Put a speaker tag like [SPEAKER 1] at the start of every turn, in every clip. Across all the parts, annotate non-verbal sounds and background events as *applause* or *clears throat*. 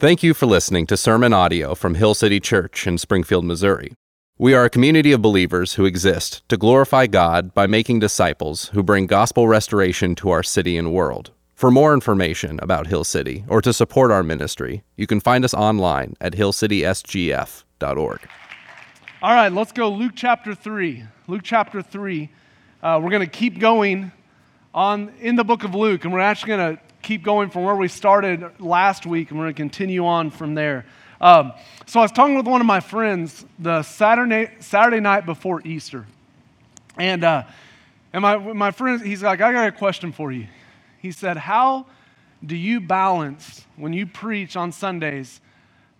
[SPEAKER 1] Thank you for listening to sermon audio from Hill City Church in Springfield, Missouri. We are a community of believers who exist to glorify God by making disciples who bring gospel restoration to our city and world. For more information about Hill City or to support our ministry, you can find us online at hillcitysgf.org.
[SPEAKER 2] All right, let's go Luke chapter 3. Luke chapter 3. Uh, we're going to keep going on in the book of Luke, and we're actually going to keep going from where we started last week, and we're going to continue on from there. Um, so I was talking with one of my friends the Saturday, Saturday night before Easter. And, uh, and my, my friend, he's like, I got a question for you. He said, How do you balance when you preach on Sundays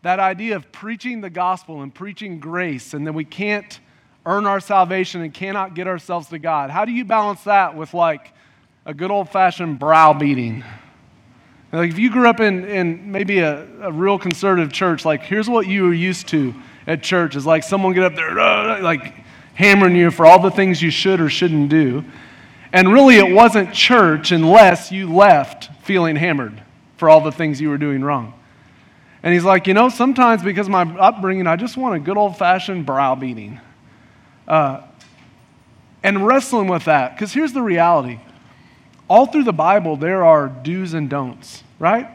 [SPEAKER 2] that idea of preaching the gospel and preaching grace and that we can't earn our salvation and cannot get ourselves to God? How do you balance that with like a good old fashioned browbeating? Like if you grew up in, in maybe a, a real conservative church, like here's what you were used to at church is like someone get up there, uh, like hammering you for all the things you should or shouldn't do. And really, it wasn't church unless you left feeling hammered for all the things you were doing wrong. And he's like, you know, sometimes because my upbringing, I just want a good old fashioned browbeating. Uh, and wrestling with that, because here's the reality all through the Bible, there are do's and don'ts, right?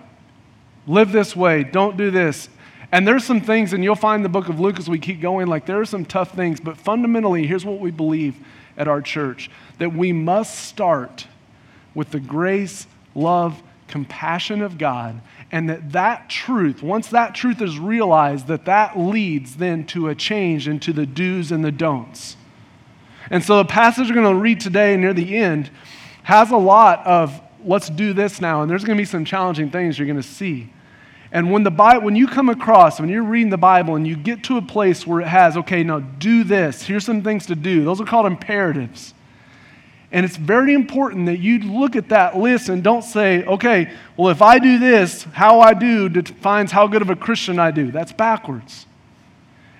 [SPEAKER 2] Live this way, don't do this. And there's some things, and you'll find the book of Luke as we keep going, like there are some tough things, but fundamentally, here's what we believe at our church that we must start with the grace, love, compassion of God, and that that truth, once that truth is realized, that that leads then to a change into the do's and the don'ts. And so the passage we're going to read today near the end has a lot of let's do this now, and there's going to be some challenging things you're going to see. And when the Bible, when you come across, when you're reading the Bible and you get to a place where it has, okay, now do this, here's some things to do. Those are called imperatives. And it's very important that you look at that list and don't say, okay, well, if I do this, how I do defines how good of a Christian I do. That's backwards.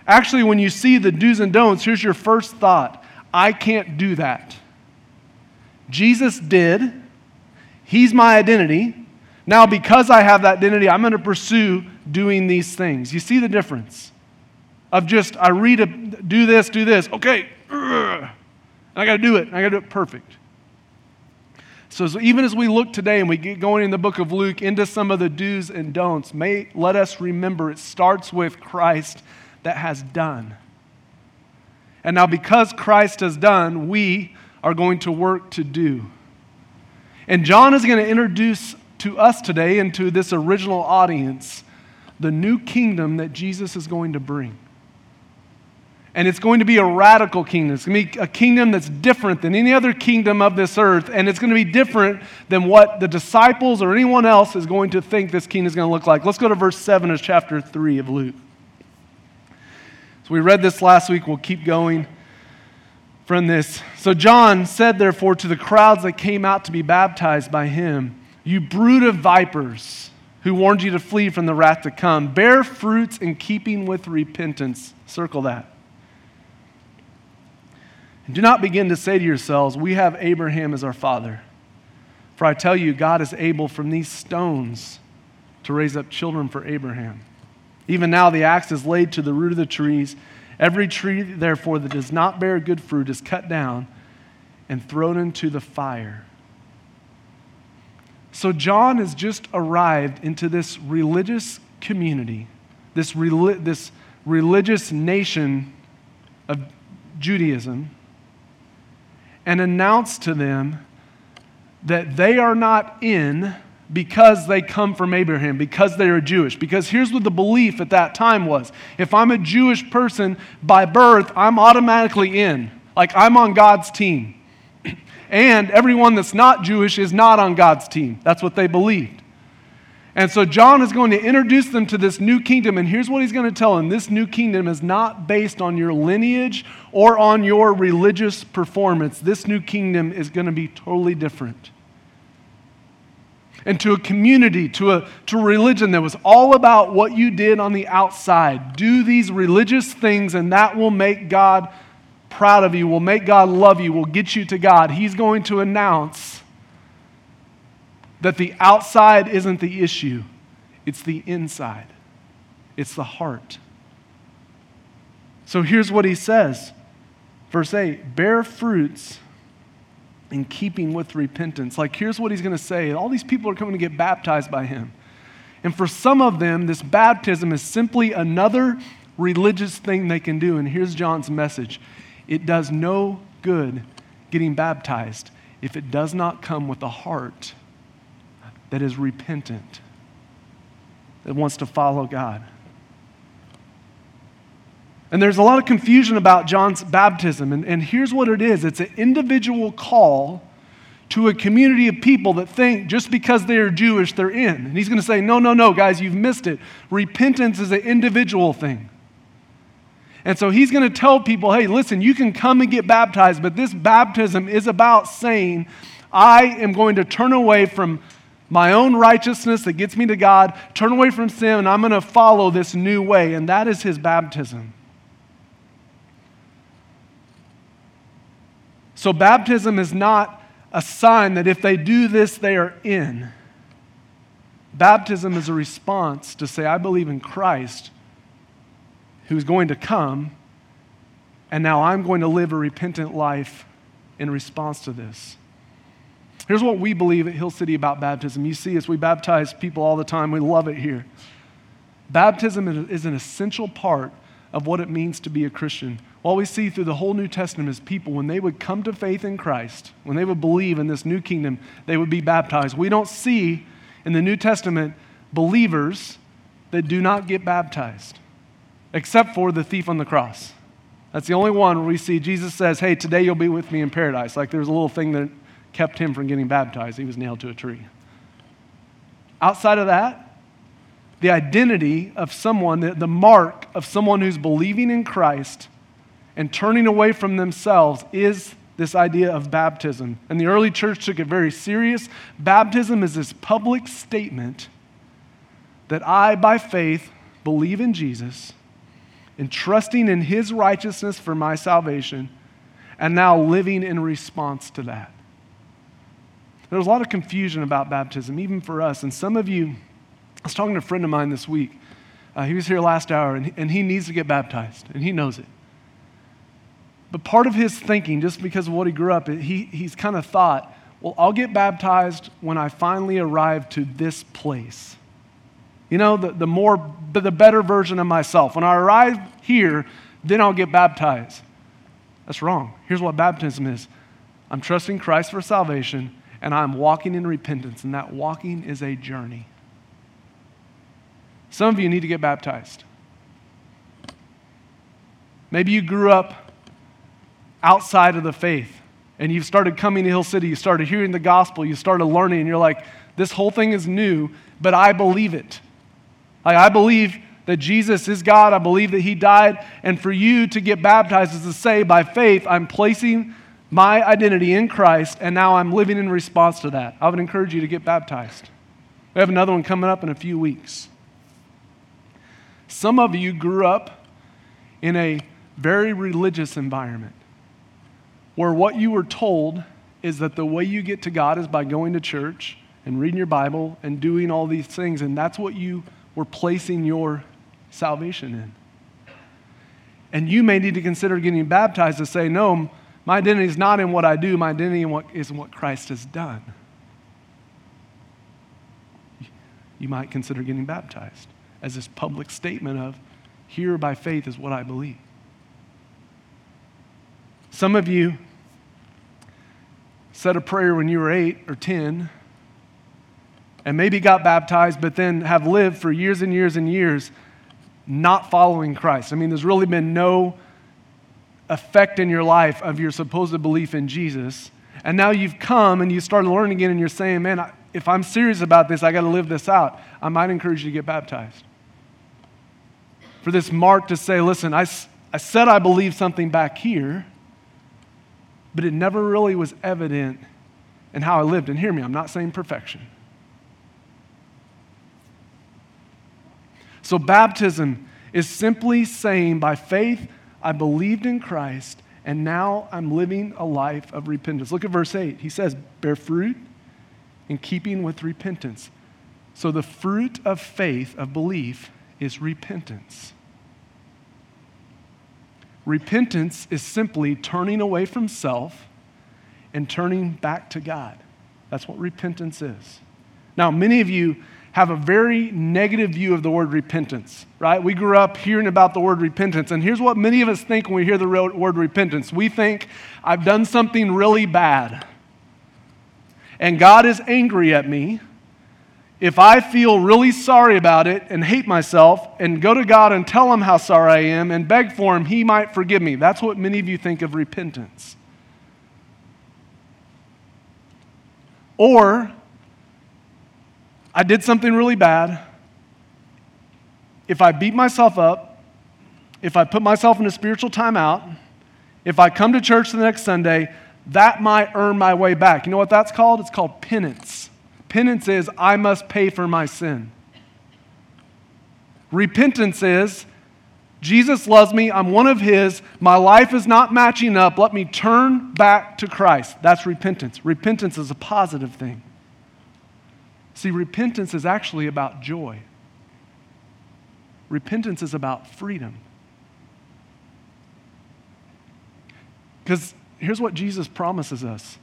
[SPEAKER 2] Actually, when you see the do's and don'ts, here's your first thought I can't do that. Jesus did. He's my identity. Now, because I have that identity, I'm going to pursue doing these things. You see the difference of just, I read, a, do this, do this. Okay, I got to do it. I got to do it perfect. So, so, even as we look today and we get going in the book of Luke into some of the do's and don'ts, may let us remember it starts with Christ that has done. And now, because Christ has done, we are going to work to do. And John is going to introduce to us today and to this original audience the new kingdom that Jesus is going to bring. And it's going to be a radical kingdom. It's going to be a kingdom that's different than any other kingdom of this earth. And it's going to be different than what the disciples or anyone else is going to think this kingdom is going to look like. Let's go to verse 7 of chapter 3 of Luke. So we read this last week. We'll keep going from this. So John said, therefore, to the crowds that came out to be baptized by him, You brood of vipers, who warned you to flee from the wrath to come, bear fruits in keeping with repentance. Circle that. And do not begin to say to yourselves, We have Abraham as our father. For I tell you, God is able from these stones to raise up children for Abraham. Even now, the axe is laid to the root of the trees. Every tree, therefore, that does not bear good fruit is cut down and thrown into the fire. So, John has just arrived into this religious community, this, reli- this religious nation of Judaism, and announced to them that they are not in because they come from Abraham, because they are Jewish. Because here's what the belief at that time was if I'm a Jewish person by birth, I'm automatically in. Like I'm on God's team. *clears throat* and everyone that's not Jewish is not on God's team. That's what they believed. And so John is going to introduce them to this new kingdom. And here's what he's going to tell them this new kingdom is not based on your lineage or on your religious performance. This new kingdom is going to be totally different and to a community, to a, to a religion that was all about what you did on the outside. Do these religious things, and that will make God proud of you, will make God love you, will get you to God. He's going to announce that the outside isn't the issue, it's the inside, it's the heart. So here's what he says. Verse 8 bear fruits in keeping with repentance. Like, here's what he's going to say all these people are coming to get baptized by him. And for some of them, this baptism is simply another religious thing they can do. And here's John's message it does no good getting baptized if it does not come with a heart that is repentant, that wants to follow God. And there's a lot of confusion about John's baptism. And, and here's what it is it's an individual call to a community of people that think just because they are Jewish, they're in. And he's going to say, no, no, no, guys, you've missed it. Repentance is an individual thing. And so he's going to tell people, hey, listen, you can come and get baptized, but this baptism is about saying, I am going to turn away from my own righteousness that gets me to God, turn away from sin, and I'm going to follow this new way. And that is his baptism. So, baptism is not a sign that if they do this, they are in. Baptism is a response to say, I believe in Christ who's going to come, and now I'm going to live a repentant life in response to this. Here's what we believe at Hill City about baptism. You see us, we baptize people all the time, we love it here. Baptism is an essential part of what it means to be a Christian. What we see through the whole New Testament is people, when they would come to faith in Christ, when they would believe in this new kingdom, they would be baptized. We don't see in the New Testament believers that do not get baptized except for the thief on the cross. That's the only one where we see Jesus says, Hey, today you'll be with me in paradise. Like there's a little thing that kept him from getting baptized. He was nailed to a tree. Outside of that, the identity of someone, the, the mark of someone who's believing in Christ and turning away from themselves is this idea of baptism. And the early church took it very serious. Baptism is this public statement that I, by faith, believe in Jesus and trusting in his righteousness for my salvation, and now living in response to that. There's a lot of confusion about baptism, even for us. And some of you, I was talking to a friend of mine this week. Uh, he was here last hour, and, and he needs to get baptized, and he knows it. But part of his thinking, just because of what he grew up, he, he's kind of thought, well, I'll get baptized when I finally arrive to this place. You know, the, the more, the better version of myself. When I arrive here, then I'll get baptized. That's wrong. Here's what baptism is I'm trusting Christ for salvation, and I'm walking in repentance, and that walking is a journey. Some of you need to get baptized. Maybe you grew up outside of the faith and you've started coming to Hill City, you started hearing the gospel, you started learning, and you're like, this whole thing is new, but I believe it. Like, I believe that Jesus is God. I believe that He died. And for you to get baptized is to say, by faith, I'm placing my identity in Christ, and now I'm living in response to that. I would encourage you to get baptized. We have another one coming up in a few weeks. Some of you grew up in a very religious environment where what you were told is that the way you get to God is by going to church and reading your Bible and doing all these things, and that's what you were placing your salvation in. And you may need to consider getting baptized to say, no, my identity is not in what I do, my identity is in what Christ has done. You might consider getting baptized as this public statement of, here by faith is what I believe. Some of you said a prayer when you were eight or 10 and maybe got baptized, but then have lived for years and years and years not following Christ. I mean, there's really been no effect in your life of your supposed belief in Jesus. And now you've come and you start learning again, and you're saying, man, if I'm serious about this, I got to live this out. I might encourage you to get baptized. For this mark to say, listen, I, I said I believe something back here, but it never really was evident in how I lived. And hear me, I'm not saying perfection. So, baptism is simply saying, by faith, I believed in Christ, and now I'm living a life of repentance. Look at verse 8. He says, Bear fruit in keeping with repentance. So the fruit of faith, of belief, is repentance. Repentance is simply turning away from self and turning back to God. That's what repentance is. Now, many of you have a very negative view of the word repentance, right? We grew up hearing about the word repentance, and here's what many of us think when we hear the word repentance we think, I've done something really bad, and God is angry at me. If I feel really sorry about it and hate myself and go to God and tell Him how sorry I am and beg for Him, He might forgive me. That's what many of you think of repentance. Or I did something really bad. If I beat myself up, if I put myself in a spiritual timeout, if I come to church the next Sunday, that might earn my way back. You know what that's called? It's called penance. Penance is I must pay for my sin. Repentance is Jesus loves me. I'm one of His. My life is not matching up. Let me turn back to Christ. That's repentance. Repentance is a positive thing. See, repentance is actually about joy. Repentance is about freedom. Because here's what Jesus promises us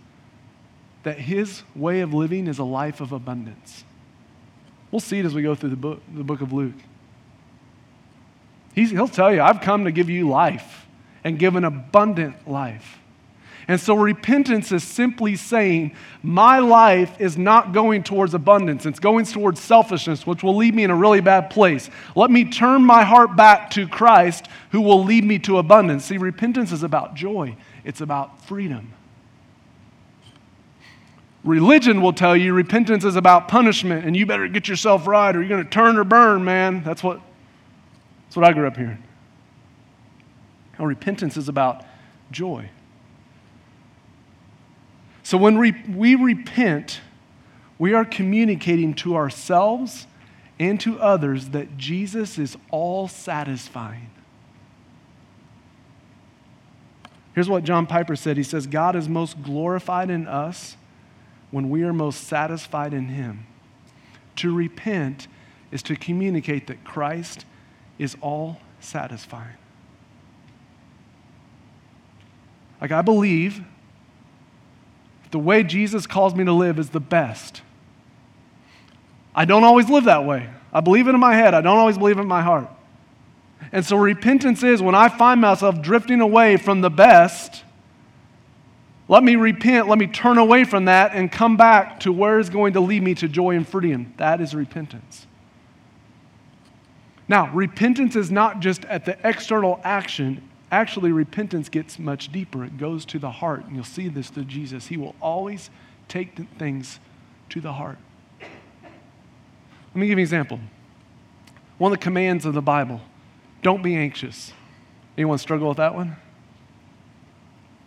[SPEAKER 2] that his way of living is a life of abundance. We'll see it as we go through the book, the book of Luke. He's, he'll tell you, I've come to give you life and give an abundant life. And so repentance is simply saying, My life is not going towards abundance. It's going towards selfishness, which will lead me in a really bad place. Let me turn my heart back to Christ, who will lead me to abundance. See, repentance is about joy, it's about freedom. Religion will tell you repentance is about punishment, and you better get yourself right or you're going to turn or burn, man. That's what, that's what I grew up hearing. Now, repentance is about joy. So when we, we repent, we are communicating to ourselves and to others that Jesus is all satisfying. Here's what John Piper said He says, God is most glorified in us when we are most satisfied in Him. To repent is to communicate that Christ is all satisfying. Like, I believe the way Jesus calls me to live is the best. I don't always live that way. I believe it in my head, I don't always believe it in my heart. And so repentance is when I find myself drifting away from the best, let me repent, let me turn away from that and come back to where is going to lead me to joy and freedom. That is repentance. Now, repentance is not just at the external action, Actually, repentance gets much deeper. It goes to the heart. And you'll see this through Jesus. He will always take things to the heart. Let me give you an example. One of the commands of the Bible don't be anxious. Anyone struggle with that one?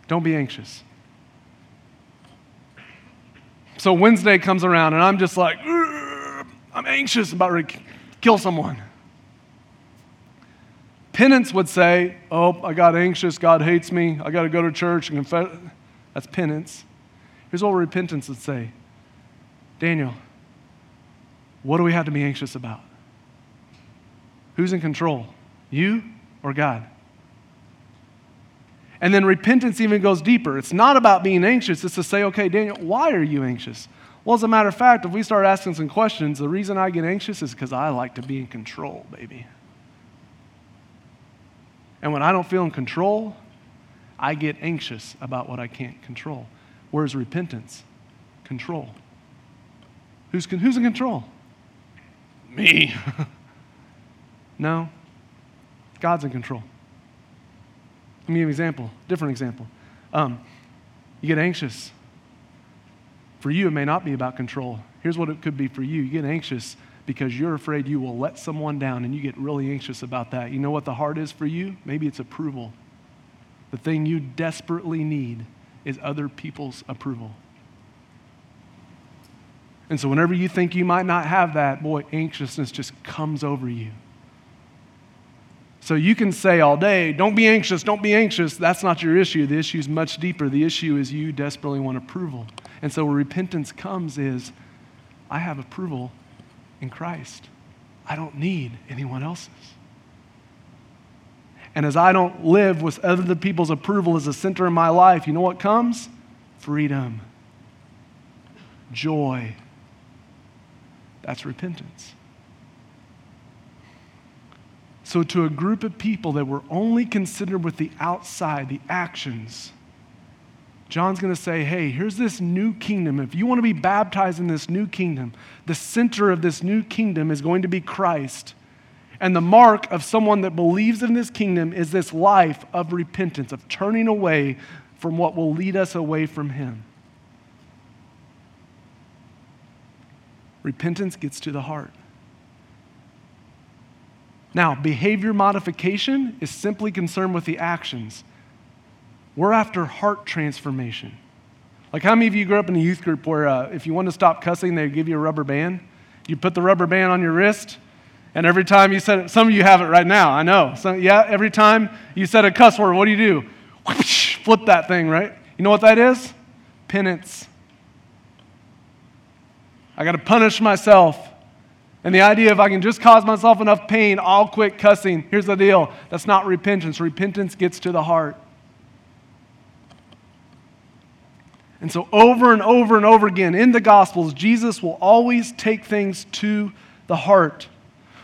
[SPEAKER 2] Don't be anxious. So Wednesday comes around and I'm just like, I'm anxious about to kill someone. Penance would say, Oh, I got anxious. God hates me. I got to go to church and confess. That's penance. Here's what repentance would say Daniel, what do we have to be anxious about? Who's in control? You or God? And then repentance even goes deeper. It's not about being anxious, it's to say, okay, Daniel, why are you anxious? Well, as a matter of fact, if we start asking some questions, the reason I get anxious is because I like to be in control, baby. And when I don't feel in control, I get anxious about what I can't control. Where's repentance? Control. Who's, who's in control? Me. *laughs* no, God's in control. Let me give you an example, different example. Um, you get anxious. For you, it may not be about control. Here's what it could be for you. You get anxious because you're afraid you will let someone down and you get really anxious about that. You know what the heart is for you? Maybe it's approval. The thing you desperately need is other people's approval. And so, whenever you think you might not have that, boy, anxiousness just comes over you. So, you can say all day, don't be anxious, don't be anxious. That's not your issue. The issue is much deeper. The issue is you desperately want approval. And so, where repentance comes is, I have approval in Christ. I don't need anyone else's. And as I don't live with other people's approval as the center of my life, you know what comes? Freedom, joy. That's repentance. So, to a group of people that were only considered with the outside, the actions, John's going to say, hey, here's this new kingdom. If you want to be baptized in this new kingdom, the center of this new kingdom is going to be Christ. And the mark of someone that believes in this kingdom is this life of repentance, of turning away from what will lead us away from Him. Repentance gets to the heart. Now, behavior modification is simply concerned with the actions. We're after heart transformation. Like, how many of you grew up in a youth group where uh, if you want to stop cussing, they give you a rubber band? You put the rubber band on your wrist, and every time you said, some of you have it right now, I know. Yeah, every time you said a cuss word, what do you do? Whoosh, *laughs* flip that thing, right? You know what that is? Penance. I got to punish myself. And the idea if I can just cause myself enough pain, I'll quit cussing. Here's the deal that's not repentance. Repentance gets to the heart. And so, over and over and over again in the Gospels, Jesus will always take things to the heart.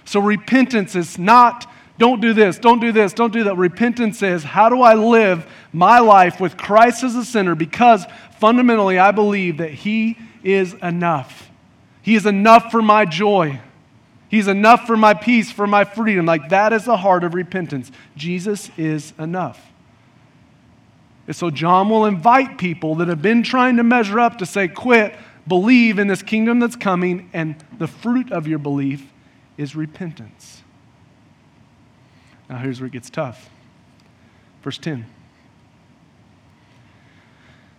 [SPEAKER 2] So, repentance is not, don't do this, don't do this, don't do that. Repentance is, how do I live my life with Christ as a sinner? Because fundamentally, I believe that He is enough. He is enough for my joy. He's enough for my peace, for my freedom. Like that is the heart of repentance. Jesus is enough. And so John will invite people that have been trying to measure up to say, quit, believe in this kingdom that's coming, and the fruit of your belief is repentance. Now, here's where it gets tough. Verse 10.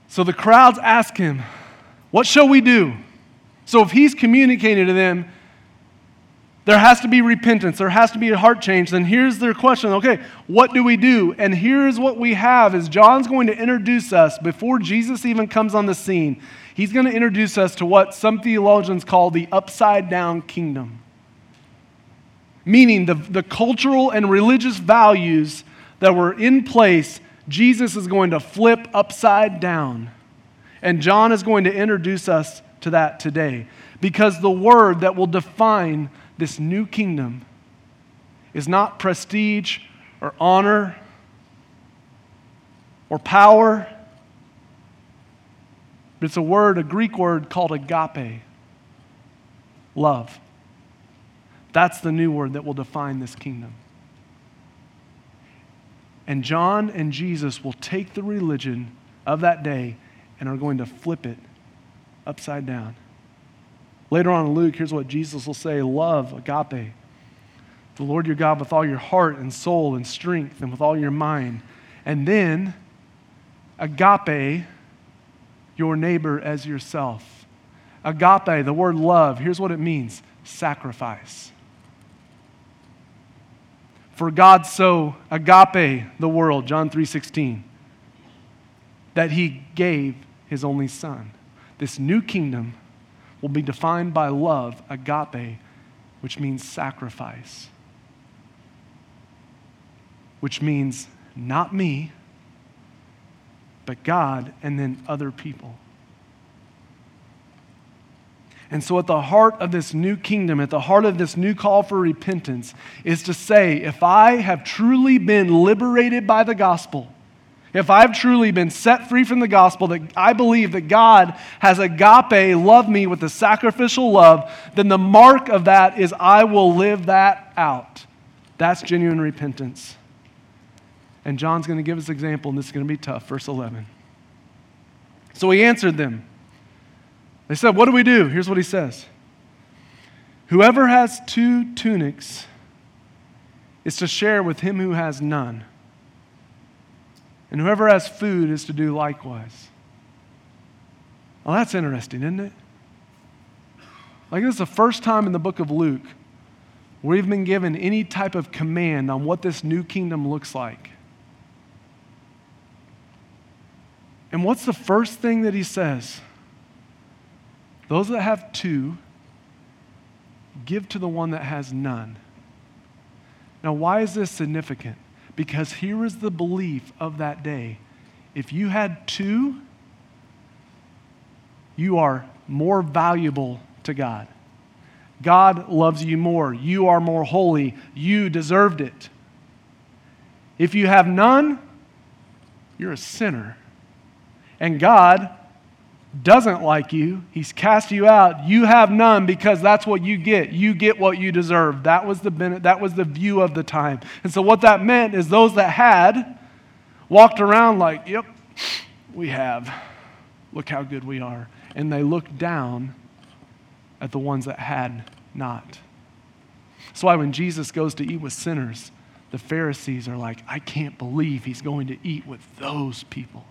[SPEAKER 2] So the crowds ask him, What shall we do? So if he's communicating to them, there has to be repentance. There has to be a heart change. Then here's their question okay, what do we do? And here's what we have is John's going to introduce us before Jesus even comes on the scene. He's going to introduce us to what some theologians call the upside down kingdom. Meaning the, the cultural and religious values that were in place, Jesus is going to flip upside down. And John is going to introduce us to that today. Because the word that will define this new kingdom is not prestige or honor or power, but it's a word, a Greek word called agape love. That's the new word that will define this kingdom. And John and Jesus will take the religion of that day and are going to flip it upside down. Later on in Luke, here's what Jesus will say love, agape. The Lord your God with all your heart and soul and strength and with all your mind. And then, agape, your neighbor as yourself. Agape, the word love, here's what it means sacrifice. For God so agape the world, John 3:16, that he gave his only son. This new kingdom will be defined by love, agape, which means sacrifice, which means not me, but God and then other people. And so, at the heart of this new kingdom, at the heart of this new call for repentance, is to say, if I have truly been liberated by the gospel, if I've truly been set free from the gospel, that I believe that God has agape love me with a sacrificial love, then the mark of that is I will live that out. That's genuine repentance. And John's going to give us an example, and this is going to be tough. Verse 11. So he answered them. They said, What do we do? Here's what he says Whoever has two tunics is to share with him who has none and whoever has food is to do likewise. Well, that's interesting, isn't it? Like, this is the first time in the book of Luke where we've been given any type of command on what this new kingdom looks like. And what's the first thing that he says? Those that have two give to the one that has none. Now, why is this significant? Because here is the belief of that day. If you had two, you are more valuable to God. God loves you more. You are more holy. You deserved it. If you have none, you're a sinner. And God doesn't like you. He's cast you out. You have none because that's what you get. You get what you deserve. That was the that was the view of the time. And so what that meant is those that had walked around like, "Yep, we have. Look how good we are." And they looked down at the ones that had not. That's why when Jesus goes to eat with sinners, the Pharisees are like, I can't believe he's going to eat with those people.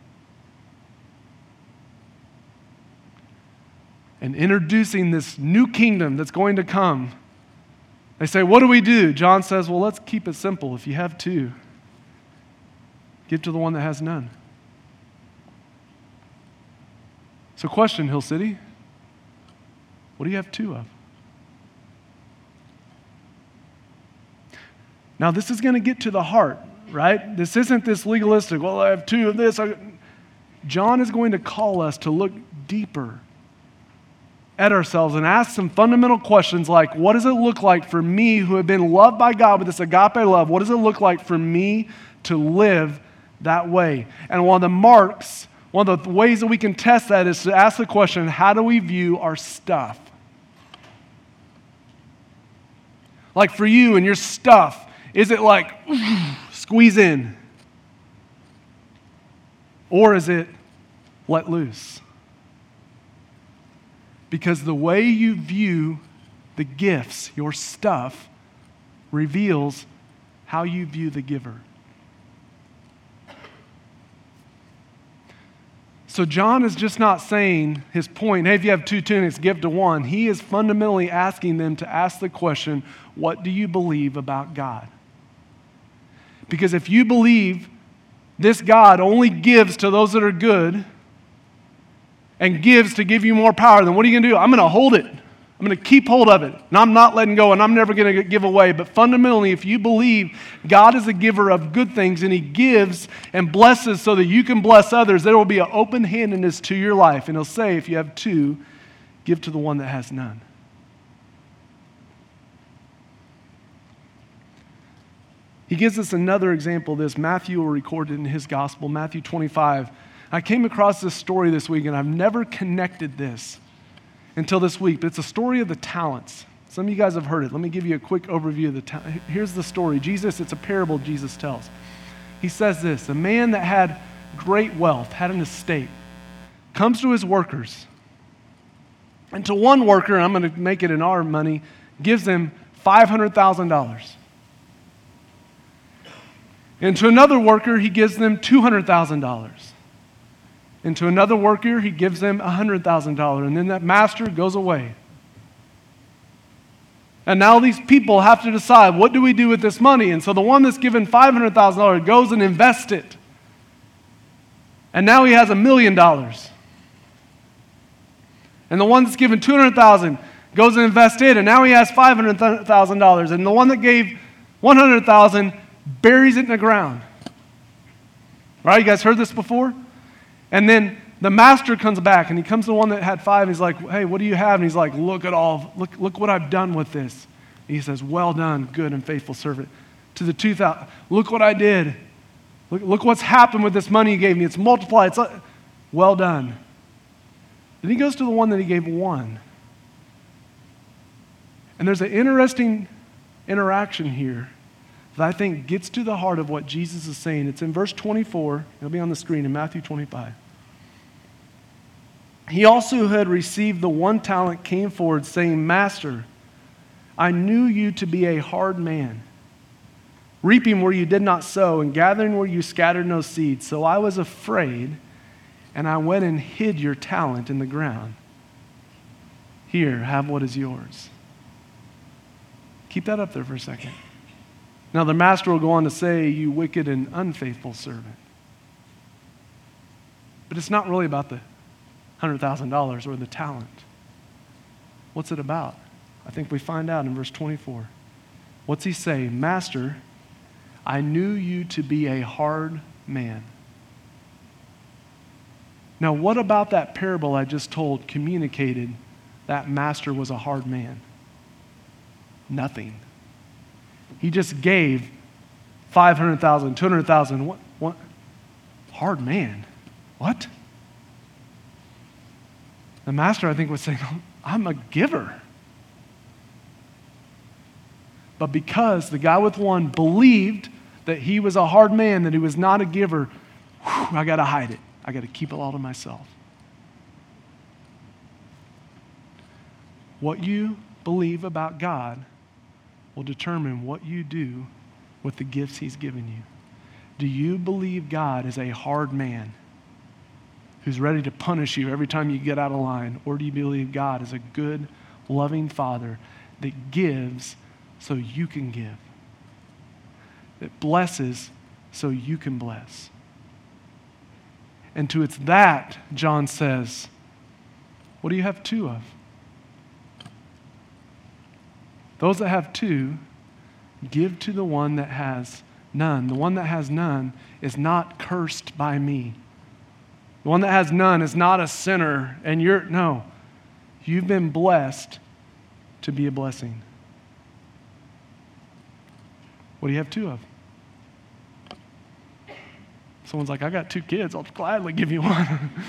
[SPEAKER 2] And introducing this new kingdom that's going to come, they say, What do we do? John says, Well, let's keep it simple. If you have two, give to the one that has none. So, question, Hill City, what do you have two of? Now, this is going to get to the heart, right? This isn't this legalistic, well, I have two of this. John is going to call us to look deeper at ourselves and ask some fundamental questions like what does it look like for me who have been loved by God with this agape love? What does it look like for me to live that way? And one of the marks, one of the ways that we can test that is to ask the question how do we view our stuff? Like for you and your stuff, is it like *sighs* squeeze in? Or is it let loose? Because the way you view the gifts, your stuff, reveals how you view the giver. So, John is just not saying his point, hey, if you have two tunics, give to one. He is fundamentally asking them to ask the question, what do you believe about God? Because if you believe this God only gives to those that are good and gives to give you more power, then what are you going to do? I'm going to hold it. I'm going to keep hold of it. And I'm not letting go and I'm never going to give away. But fundamentally, if you believe God is a giver of good things and He gives and blesses so that you can bless others, there will be an open handedness to your life. And He'll say, if you have two, give to the one that has none. He gives us another example of this. Matthew recorded in his gospel, Matthew 25. I came across this story this week, and I've never connected this until this week. But it's a story of the talents. Some of you guys have heard it. Let me give you a quick overview of the talent. Here's the story. Jesus, it's a parable Jesus tells. He says this A man that had great wealth, had an estate, comes to his workers. And to one worker, I'm going to make it in our money, gives them $500,000. And to another worker, he gives them $200,000. And to another worker, he gives them $100,000. And then that master goes away. And now these people have to decide what do we do with this money? And so the one that's given $500,000 goes and invests it. And now he has a million dollars. And the one that's given 200,000 goes and invests it and now he has $500,000 and the one that gave 100,000 buries it in the ground. Right? You guys heard this before? And then the master comes back and he comes to the one that had five. He's like, hey, what do you have? And he's like, look at all, look, look what I've done with this. And he says, well done, good and faithful servant. To the 2,000, look what I did. Look, look what's happened with this money you gave me. It's multiplied. It's uh, well done. Then he goes to the one that he gave one. And there's an interesting interaction here that I think gets to the heart of what Jesus is saying. It's in verse 24. It'll be on the screen in Matthew 25. He also who had received the one talent came forward, saying, Master, I knew you to be a hard man, reaping where you did not sow, and gathering where you scattered no seed. So I was afraid, and I went and hid your talent in the ground. Here, have what is yours. Keep that up there for a second. Now, the master will go on to say, You wicked and unfaithful servant. But it's not really about the $100,000 or the talent. What's it about? I think we find out in verse 24. What's he say? Master, I knew you to be a hard man. Now, what about that parable I just told communicated that master was a hard man? Nothing. He just gave 500,000, 200,000. What, what? Hard man. What? The master, I think, was saying, *laughs* I'm a giver. But because the guy with one believed that he was a hard man, that he was not a giver, whew, I got to hide it. I got to keep it all to myself. What you believe about God will determine what you do with the gifts He's given you. Do you believe God is a hard man who's ready to punish you every time you get out of line? Or do you believe God is a good, loving Father that gives so you can give, that blesses so you can bless? And to it's that, John says, what do you have two of? Those that have two, give to the one that has none. The one that has none is not cursed by me. The one that has none is not a sinner, and you're, no, you've been blessed to be a blessing. What do you have two of? Someone's like, I got two kids. I'll gladly give you one. *laughs*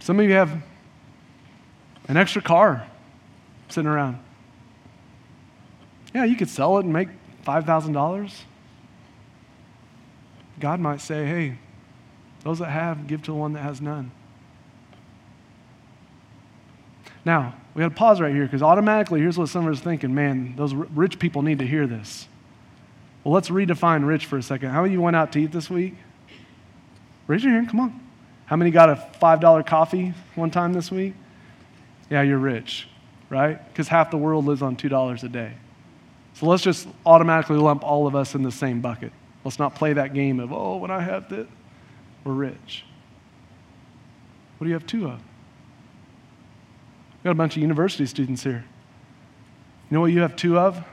[SPEAKER 2] Some of you have an extra car sitting around. Yeah, you could sell it and make $5,000. God might say, hey, those that have, give to the one that has none. Now, we got to pause right here because automatically, here's what some of us thinking man, those rich people need to hear this. Well, let's redefine rich for a second. How many of you went out to eat this week? Raise your hand, come on. How many got a $5 coffee one time this week? Yeah, you're rich, right? Because half the world lives on $2 a day. So let's just automatically lump all of us in the same bucket. Let's not play that game of, oh, when I have this, we're rich. What do you have two of? We've got a bunch of university students here. You know what you have two of?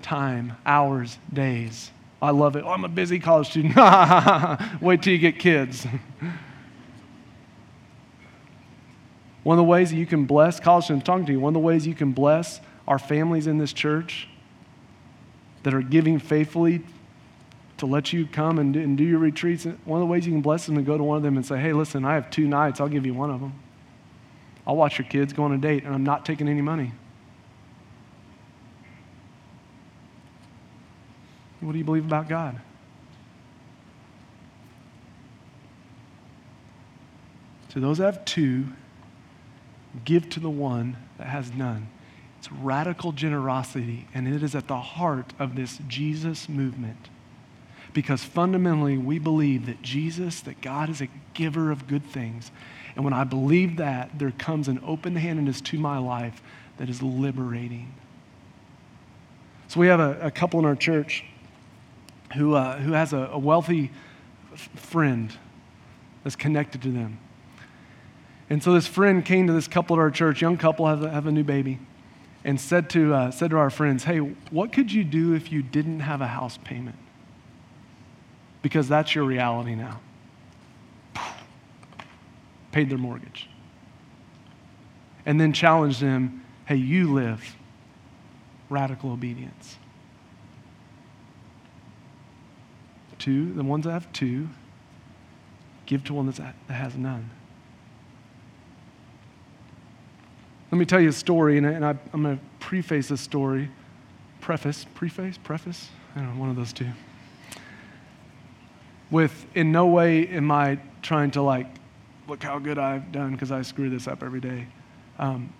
[SPEAKER 2] Time, hours, days. I love it. Oh, I'm a busy college student. *laughs* Wait till you get kids. one of the ways that you can bless, college students talking to you, one of the ways you can bless our families in this church that are giving faithfully to let you come and do, and do your retreats, one of the ways you can bless them is go to one of them and say, hey, listen, I have two nights. I'll give you one of them. I'll watch your kids go on a date, and I'm not taking any money. What do you believe about God? To those that have two, give to the one that has none. It's radical generosity, and it is at the heart of this Jesus movement. Because fundamentally, we believe that Jesus, that God is a giver of good things, and when I believe that, there comes an open handedness to my life that is liberating. So we have a, a couple in our church who, uh, who has a, a wealthy f- friend that's connected to them. And so this friend came to this couple at our church, young couple, have a, have a new baby, and said to, uh, said to our friends, Hey, what could you do if you didn't have a house payment? Because that's your reality now paid their mortgage. And then challenged them hey, you live radical obedience. Two, the ones that have two, give to one that has none. Let me tell you a story, and, I, am going to preface this story. Preface, preface, preface? I don't know, one of those two. With, in no way am I trying to like look how good I've done because I screw this up every day. Um,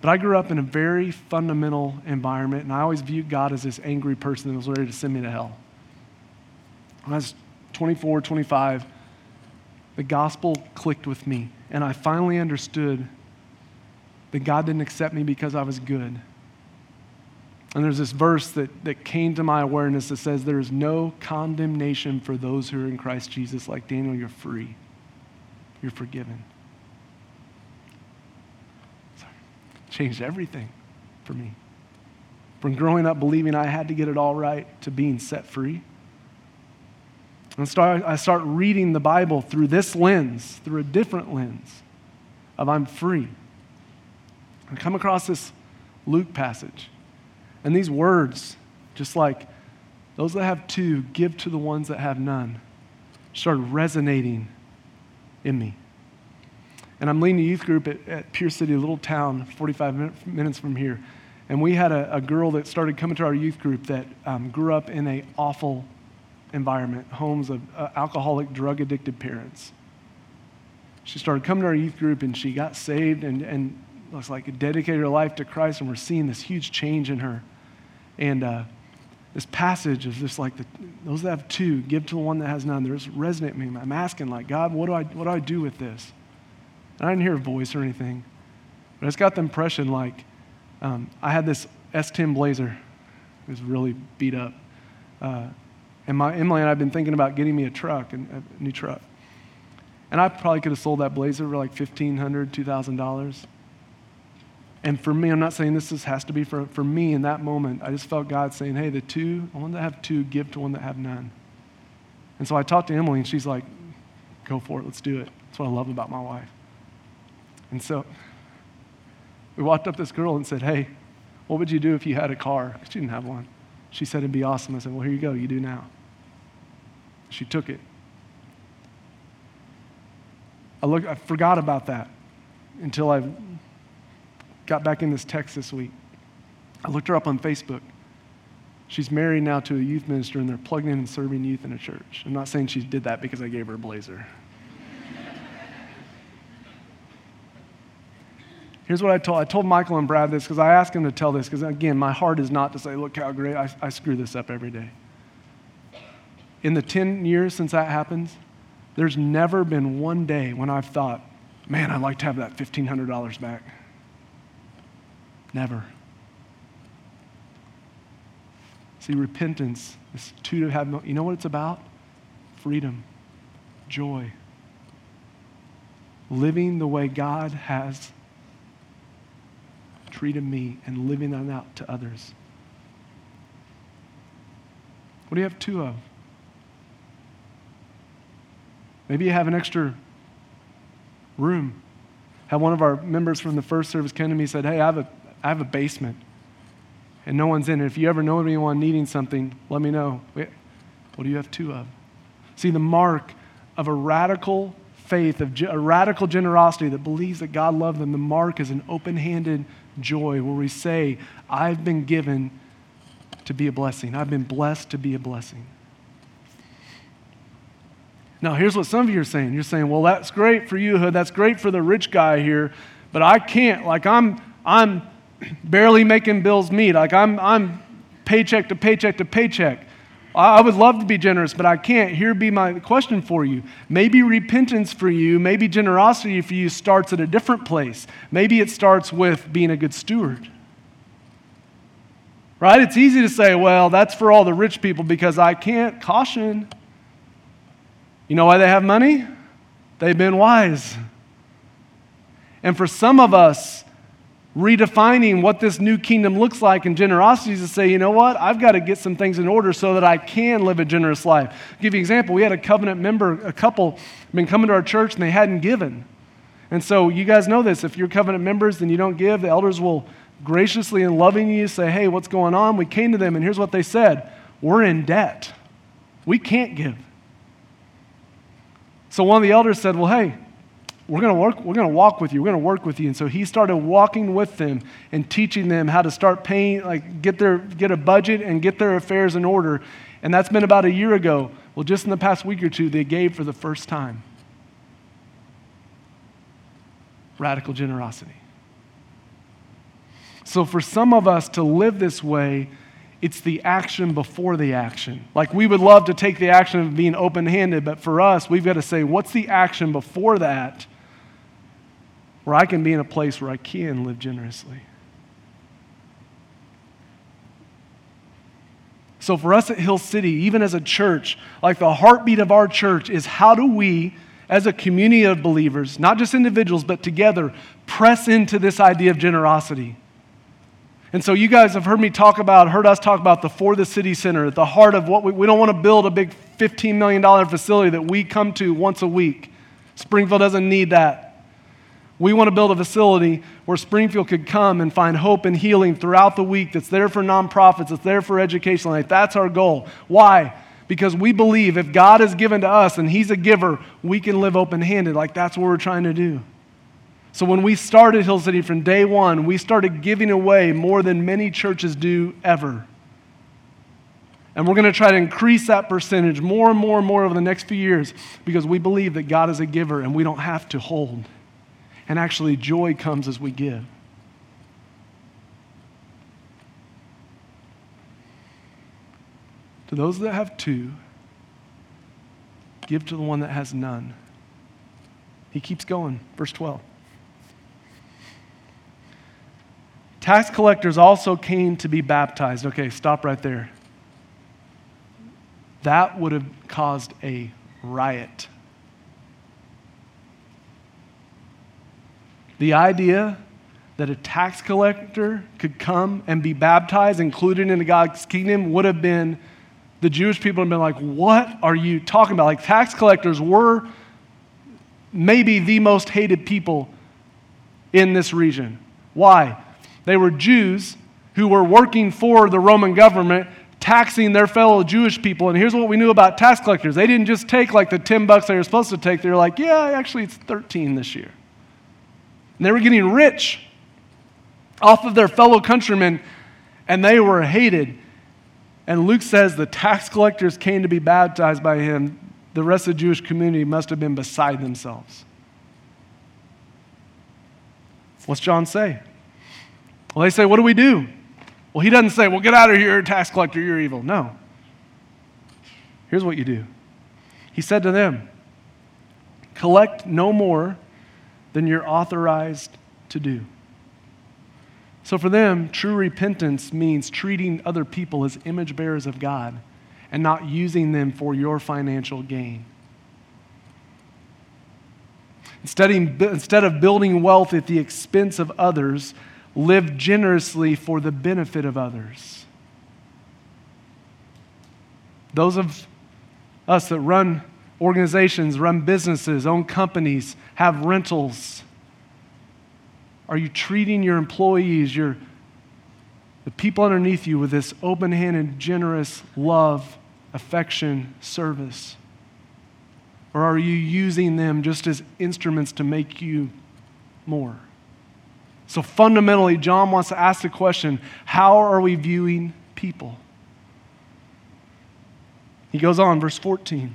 [SPEAKER 2] but I grew up in a very fundamental environment, and I always viewed God as this angry person that was ready to send me to hell. When I was 24, 25, the gospel clicked with me, and I finally understood that God didn't accept me because I was good. And there's this verse that, that came to my awareness that says, There is no condemnation for those who are in Christ Jesus. Like Daniel, you're free. you're forgiven. Sorry. Changed everything for me. From growing up believing I had to get it all right to being set free. And start, I start reading the Bible through this lens, through a different lens of I'm free. I come across this Luke passage, and these words, just like those that have two, give to the ones that have none, started resonating in me. And I'm leading a youth group at, at Pierce City, a little town 45 minutes from here. And we had a, a girl that started coming to our youth group that um, grew up in an awful environment, homes of uh, alcoholic, drug addicted parents. She started coming to our youth group and she got saved and, and looks like dedicated her life to Christ. And we're seeing this huge change in her. And uh, this passage is just like the, those that have two, give to the one that has none. There's resonate me. I'm asking, like, God, what do I, what do, I do with this? And I didn't hear a voice or anything. But I just got the impression like um, I had this S10 Blazer. It was really beat up. Uh, and my Emily and I have been thinking about getting me a truck, a new truck. And I probably could have sold that Blazer for like $1,500, $2,000. And for me, I'm not saying this is, has to be for, for me in that moment. I just felt God saying, hey, the two, the one that have two, give to one that have none. And so I talked to Emily, and she's like, go for it, let's do it. That's what I love about my wife. And so we walked up this girl and said, hey, what would you do if you had a car? She didn't have one. She said, it'd be awesome. I said, well, here you go, you do now. She took it. I, look, I forgot about that until I got back in this text this week. I looked her up on Facebook. She's married now to a youth minister, and they're plugged in and serving youth in a church. I'm not saying she did that because I gave her a blazer. *laughs* Here's what I told. I told Michael and Brad this because I asked him to tell this because, again, my heart is not to say, look how great, I, I screw this up every day. In the 10 years since that happens, there's never been one day when I've thought, man, I'd like to have that $1,500 back. Never. See, repentance is two to have, you know what it's about? Freedom, joy, living the way God has treated me and living that out to others. What do you have two of? Maybe you have an extra room. Have one of our members from the first service come to me and said, Hey, I have a I have a basement and no one's in it. If you ever know anyone needing something, let me know. What do you have two of? See, the mark of a radical faith, of a radical generosity that believes that God loved them, the mark is an open handed joy where we say, I've been given to be a blessing. I've been blessed to be a blessing. Now, here's what some of you are saying. You're saying, well, that's great for you, Hood. That's great for the rich guy here, but I can't. Like, I'm, I'm barely making bills meet. Like I'm, I'm paycheck to paycheck to paycheck. I would love to be generous, but I can't. Here be my question for you. Maybe repentance for you, maybe generosity for you starts at a different place. Maybe it starts with being a good steward. Right? It's easy to say, well, that's for all the rich people because I can't. Caution. You know why they have money? They've been wise. And for some of us, redefining what this new kingdom looks like in generosity is to say, you know what, I've got to get some things in order so that I can live a generous life. I'll give you an example. We had a covenant member, a couple, been coming to our church and they hadn't given. And so you guys know this. If you're covenant members and you don't give, the elders will graciously and lovingly say, hey, what's going on? We came to them and here's what they said We're in debt. We can't give. So one of the elders said, well, hey, we're going to work we're going to walk with you we're going to work with you. And so he started walking with them and teaching them how to start paying like get their get a budget and get their affairs in order. And that's been about a year ago. Well just in the past week or two they gave for the first time. Radical generosity. So for some of us to live this way it's the action before the action. Like we would love to take the action of being open handed, but for us, we've got to say, what's the action before that where I can be in a place where I can live generously. So, for us at Hill City, even as a church, like the heartbeat of our church is how do we as a community of believers, not just individuals, but together, press into this idea of generosity. And so you guys have heard me talk about, heard us talk about the For the City Center, at the heart of what we, we don't want to build a big $15 million facility that we come to once a week. Springfield doesn't need that. We want to build a facility where Springfield could come and find hope and healing throughout the week that's there for nonprofits, that's there for education. Like that's our goal. Why? Because we believe if God has given to us and He's a giver, we can live open handed. Like that's what we're trying to do. So when we started Hill City from day one, we started giving away more than many churches do ever. And we're going to try to increase that percentage more and more and more over the next few years because we believe that God is a giver and we don't have to hold. And actually, joy comes as we give. To those that have two, give to the one that has none. He keeps going. Verse 12. Tax collectors also came to be baptized. Okay, stop right there. That would have caused a riot. The idea that a tax collector could come and be baptized, included in God's kingdom, would have been, the Jewish people have been like, What are you talking about? Like, tax collectors were maybe the most hated people in this region. Why? They were Jews who were working for the Roman government, taxing their fellow Jewish people. And here's what we knew about tax collectors they didn't just take like the 10 bucks they were supposed to take, they were like, yeah, actually, it's 13 this year. And they were getting rich off of their fellow countrymen, and they were hated. And Luke says the tax collectors came to be baptized by him. The rest of the Jewish community must have been beside themselves. What's John say? Well, they say, What do we do? Well, he doesn't say, Well, get out of here, tax collector, you're evil. No. Here's what you do. He said to them, Collect no more than you're authorized to do. So for them, true repentance means treating other people as image bearers of God and not using them for your financial gain. Instead of building wealth at the expense of others, live generously for the benefit of others. Those of us that run organizations, run businesses, own companies, have rentals, are you treating your employees, your the people underneath you with this open-handed, generous love, affection, service? Or are you using them just as instruments to make you more? So fundamentally, John wants to ask the question how are we viewing people? He goes on, verse 14.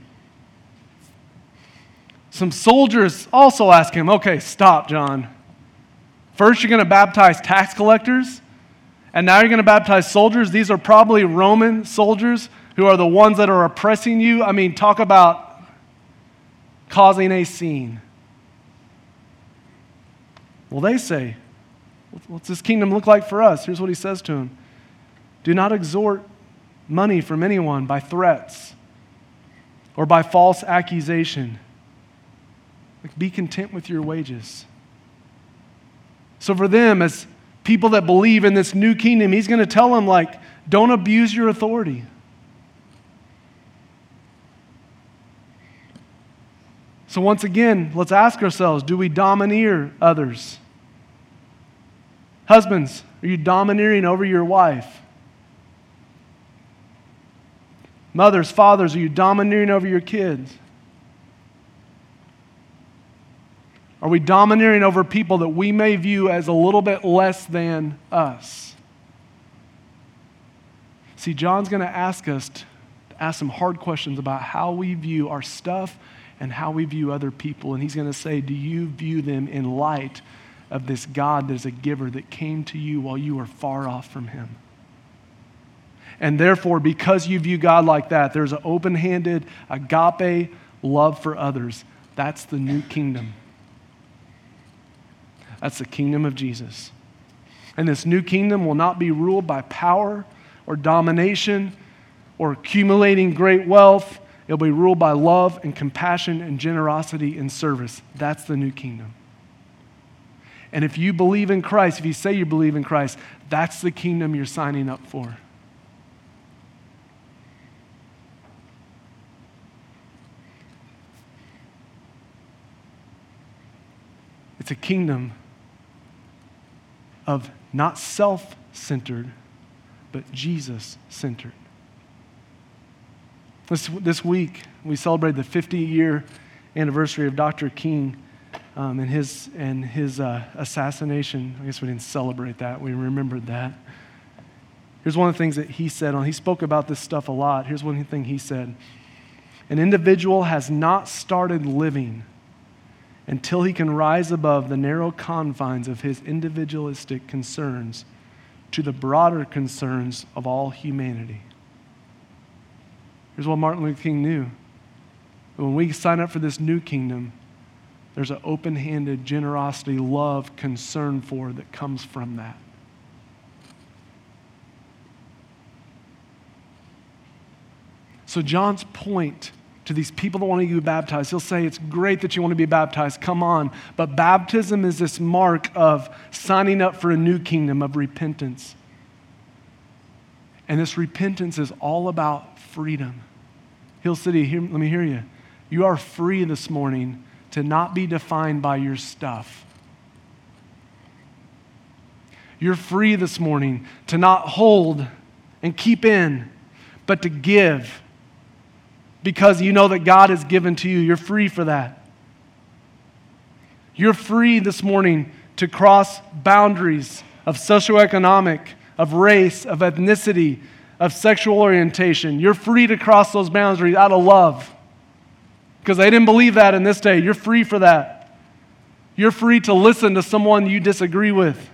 [SPEAKER 2] Some soldiers also ask him, okay, stop, John. First, you're going to baptize tax collectors, and now you're going to baptize soldiers. These are probably Roman soldiers who are the ones that are oppressing you. I mean, talk about causing a scene. Well, they say, What's this kingdom look like for us? Here's what he says to him Do not extort money from anyone by threats or by false accusation. Like, be content with your wages. So, for them, as people that believe in this new kingdom, he's going to tell them, like, don't abuse your authority. So, once again, let's ask ourselves do we domineer others? Husbands, are you domineering over your wife? Mothers, fathers, are you domineering over your kids? Are we domineering over people that we may view as a little bit less than us? See, John's going to ask us to ask some hard questions about how we view our stuff and how we view other people. And he's going to say, Do you view them in light of this God that is a giver that came to you while you were far off from him. And therefore, because you view God like that, there's an open handed, agape love for others. That's the new kingdom. That's the kingdom of Jesus. And this new kingdom will not be ruled by power or domination or accumulating great wealth It'll be ruled by love and compassion and generosity and service. That's the new kingdom. And if you believe in Christ, if you say you believe in Christ, that's the kingdom you're signing up for. It's a kingdom of not self centered, but Jesus centered. This, this week, we celebrated the 50 year anniversary of Dr. King um, and his, and his uh, assassination. I guess we didn't celebrate that, we remembered that. Here's one of the things that he said on, he spoke about this stuff a lot. Here's one thing he said An individual has not started living until he can rise above the narrow confines of his individualistic concerns to the broader concerns of all humanity. Here's what Martin Luther King knew. When we sign up for this new kingdom, there's an open handed generosity, love, concern for that comes from that. So, John's point to these people that want to be baptized, he'll say, It's great that you want to be baptized, come on. But baptism is this mark of signing up for a new kingdom of repentance. And this repentance is all about freedom. Hill City, hear, let me hear you. You are free this morning to not be defined by your stuff. You're free this morning to not hold and keep in, but to give because you know that God has given to you. You're free for that. You're free this morning to cross boundaries of socioeconomic, of race, of ethnicity, of sexual orientation. You're free to cross those boundaries out of love. Because they didn't believe that in this day. You're free for that. You're free to listen to someone you disagree with.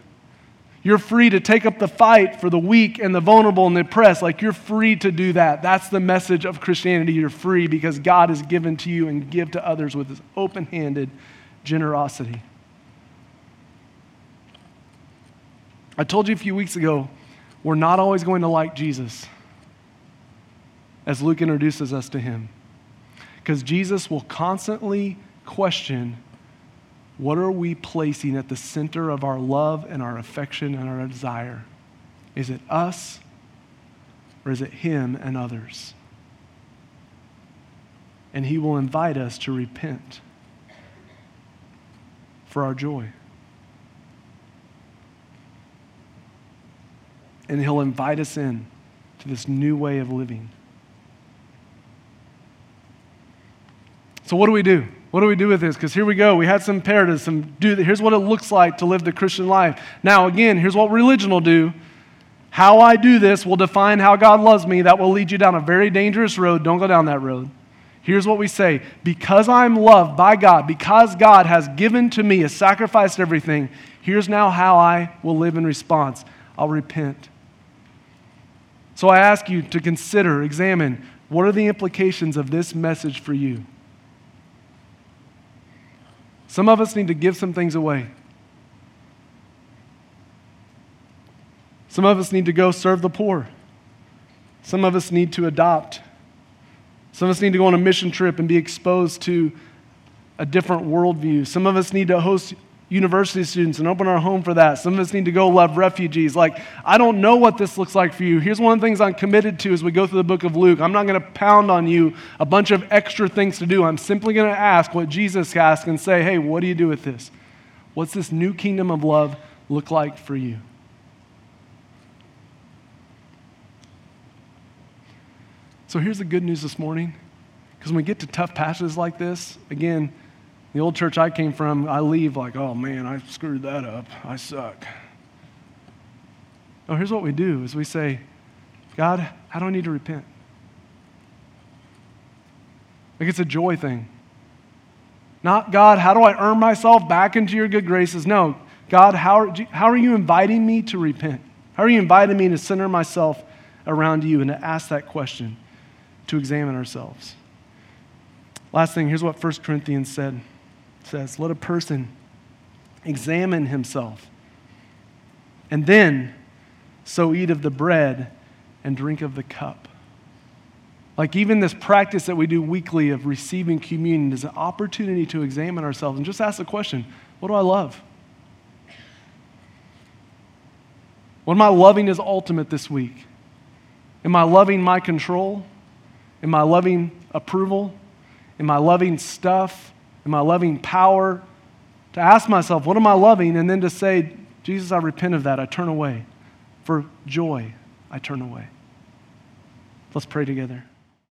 [SPEAKER 2] You're free to take up the fight for the weak and the vulnerable and the oppressed. Like you're free to do that. That's the message of Christianity. You're free because God has given to you and give to others with his open handed generosity. I told you a few weeks ago we're not always going to like Jesus as Luke introduces us to him. Because Jesus will constantly question what are we placing at the center of our love and our affection and our desire? Is it us or is it him and others? And he will invite us to repent for our joy. and He'll invite us in to this new way of living. So, what do we do? What do we do with this? Because here we go. We had some imperatives. Some do. Here's what it looks like to live the Christian life. Now, again, here's what religion will do. How I do this will define how God loves me. That will lead you down a very dangerous road. Don't go down that road. Here's what we say Because I'm loved by God, because God has given to me a sacrificed everything, here's now how I will live in response I'll repent. So I ask you to consider, examine, what are the implications of this message for you? Some of us need to give some things away. Some of us need to go serve the poor. Some of us need to adopt. Some of us need to go on a mission trip and be exposed to a different worldview. Some of us need to host university students and open our home for that. Some of us need to go love refugees. Like, I don't know what this looks like for you. Here's one of the things I'm committed to as we go through the book of Luke. I'm not going to pound on you a bunch of extra things to do. I'm simply going to ask what Jesus asked and say, hey, what do you do with this? What's this new kingdom of love look like for you? So here's the good news this morning. Because when we get to tough passages like this, again, the old church I came from, I leave like, oh man, I screwed that up. I suck. Oh, here's what we do is we say, God, how do I need to repent? Like it's a joy thing. Not, God, how do I earn myself back into your good graces? No, God, how, how are you inviting me to repent? How are you inviting me to center myself around you and to ask that question, to examine ourselves? Last thing, here's what 1 Corinthians said says, Let a person examine himself, and then so eat of the bread and drink of the cup. Like, even this practice that we do weekly of receiving communion is an opportunity to examine ourselves and just ask the question what do I love? What am I loving is ultimate this week? Am I loving my control? Am I loving approval? Am I loving stuff? Am I loving power? To ask myself, what am I loving? And then to say, Jesus, I repent of that. I turn away. For joy, I turn away. Let's pray together.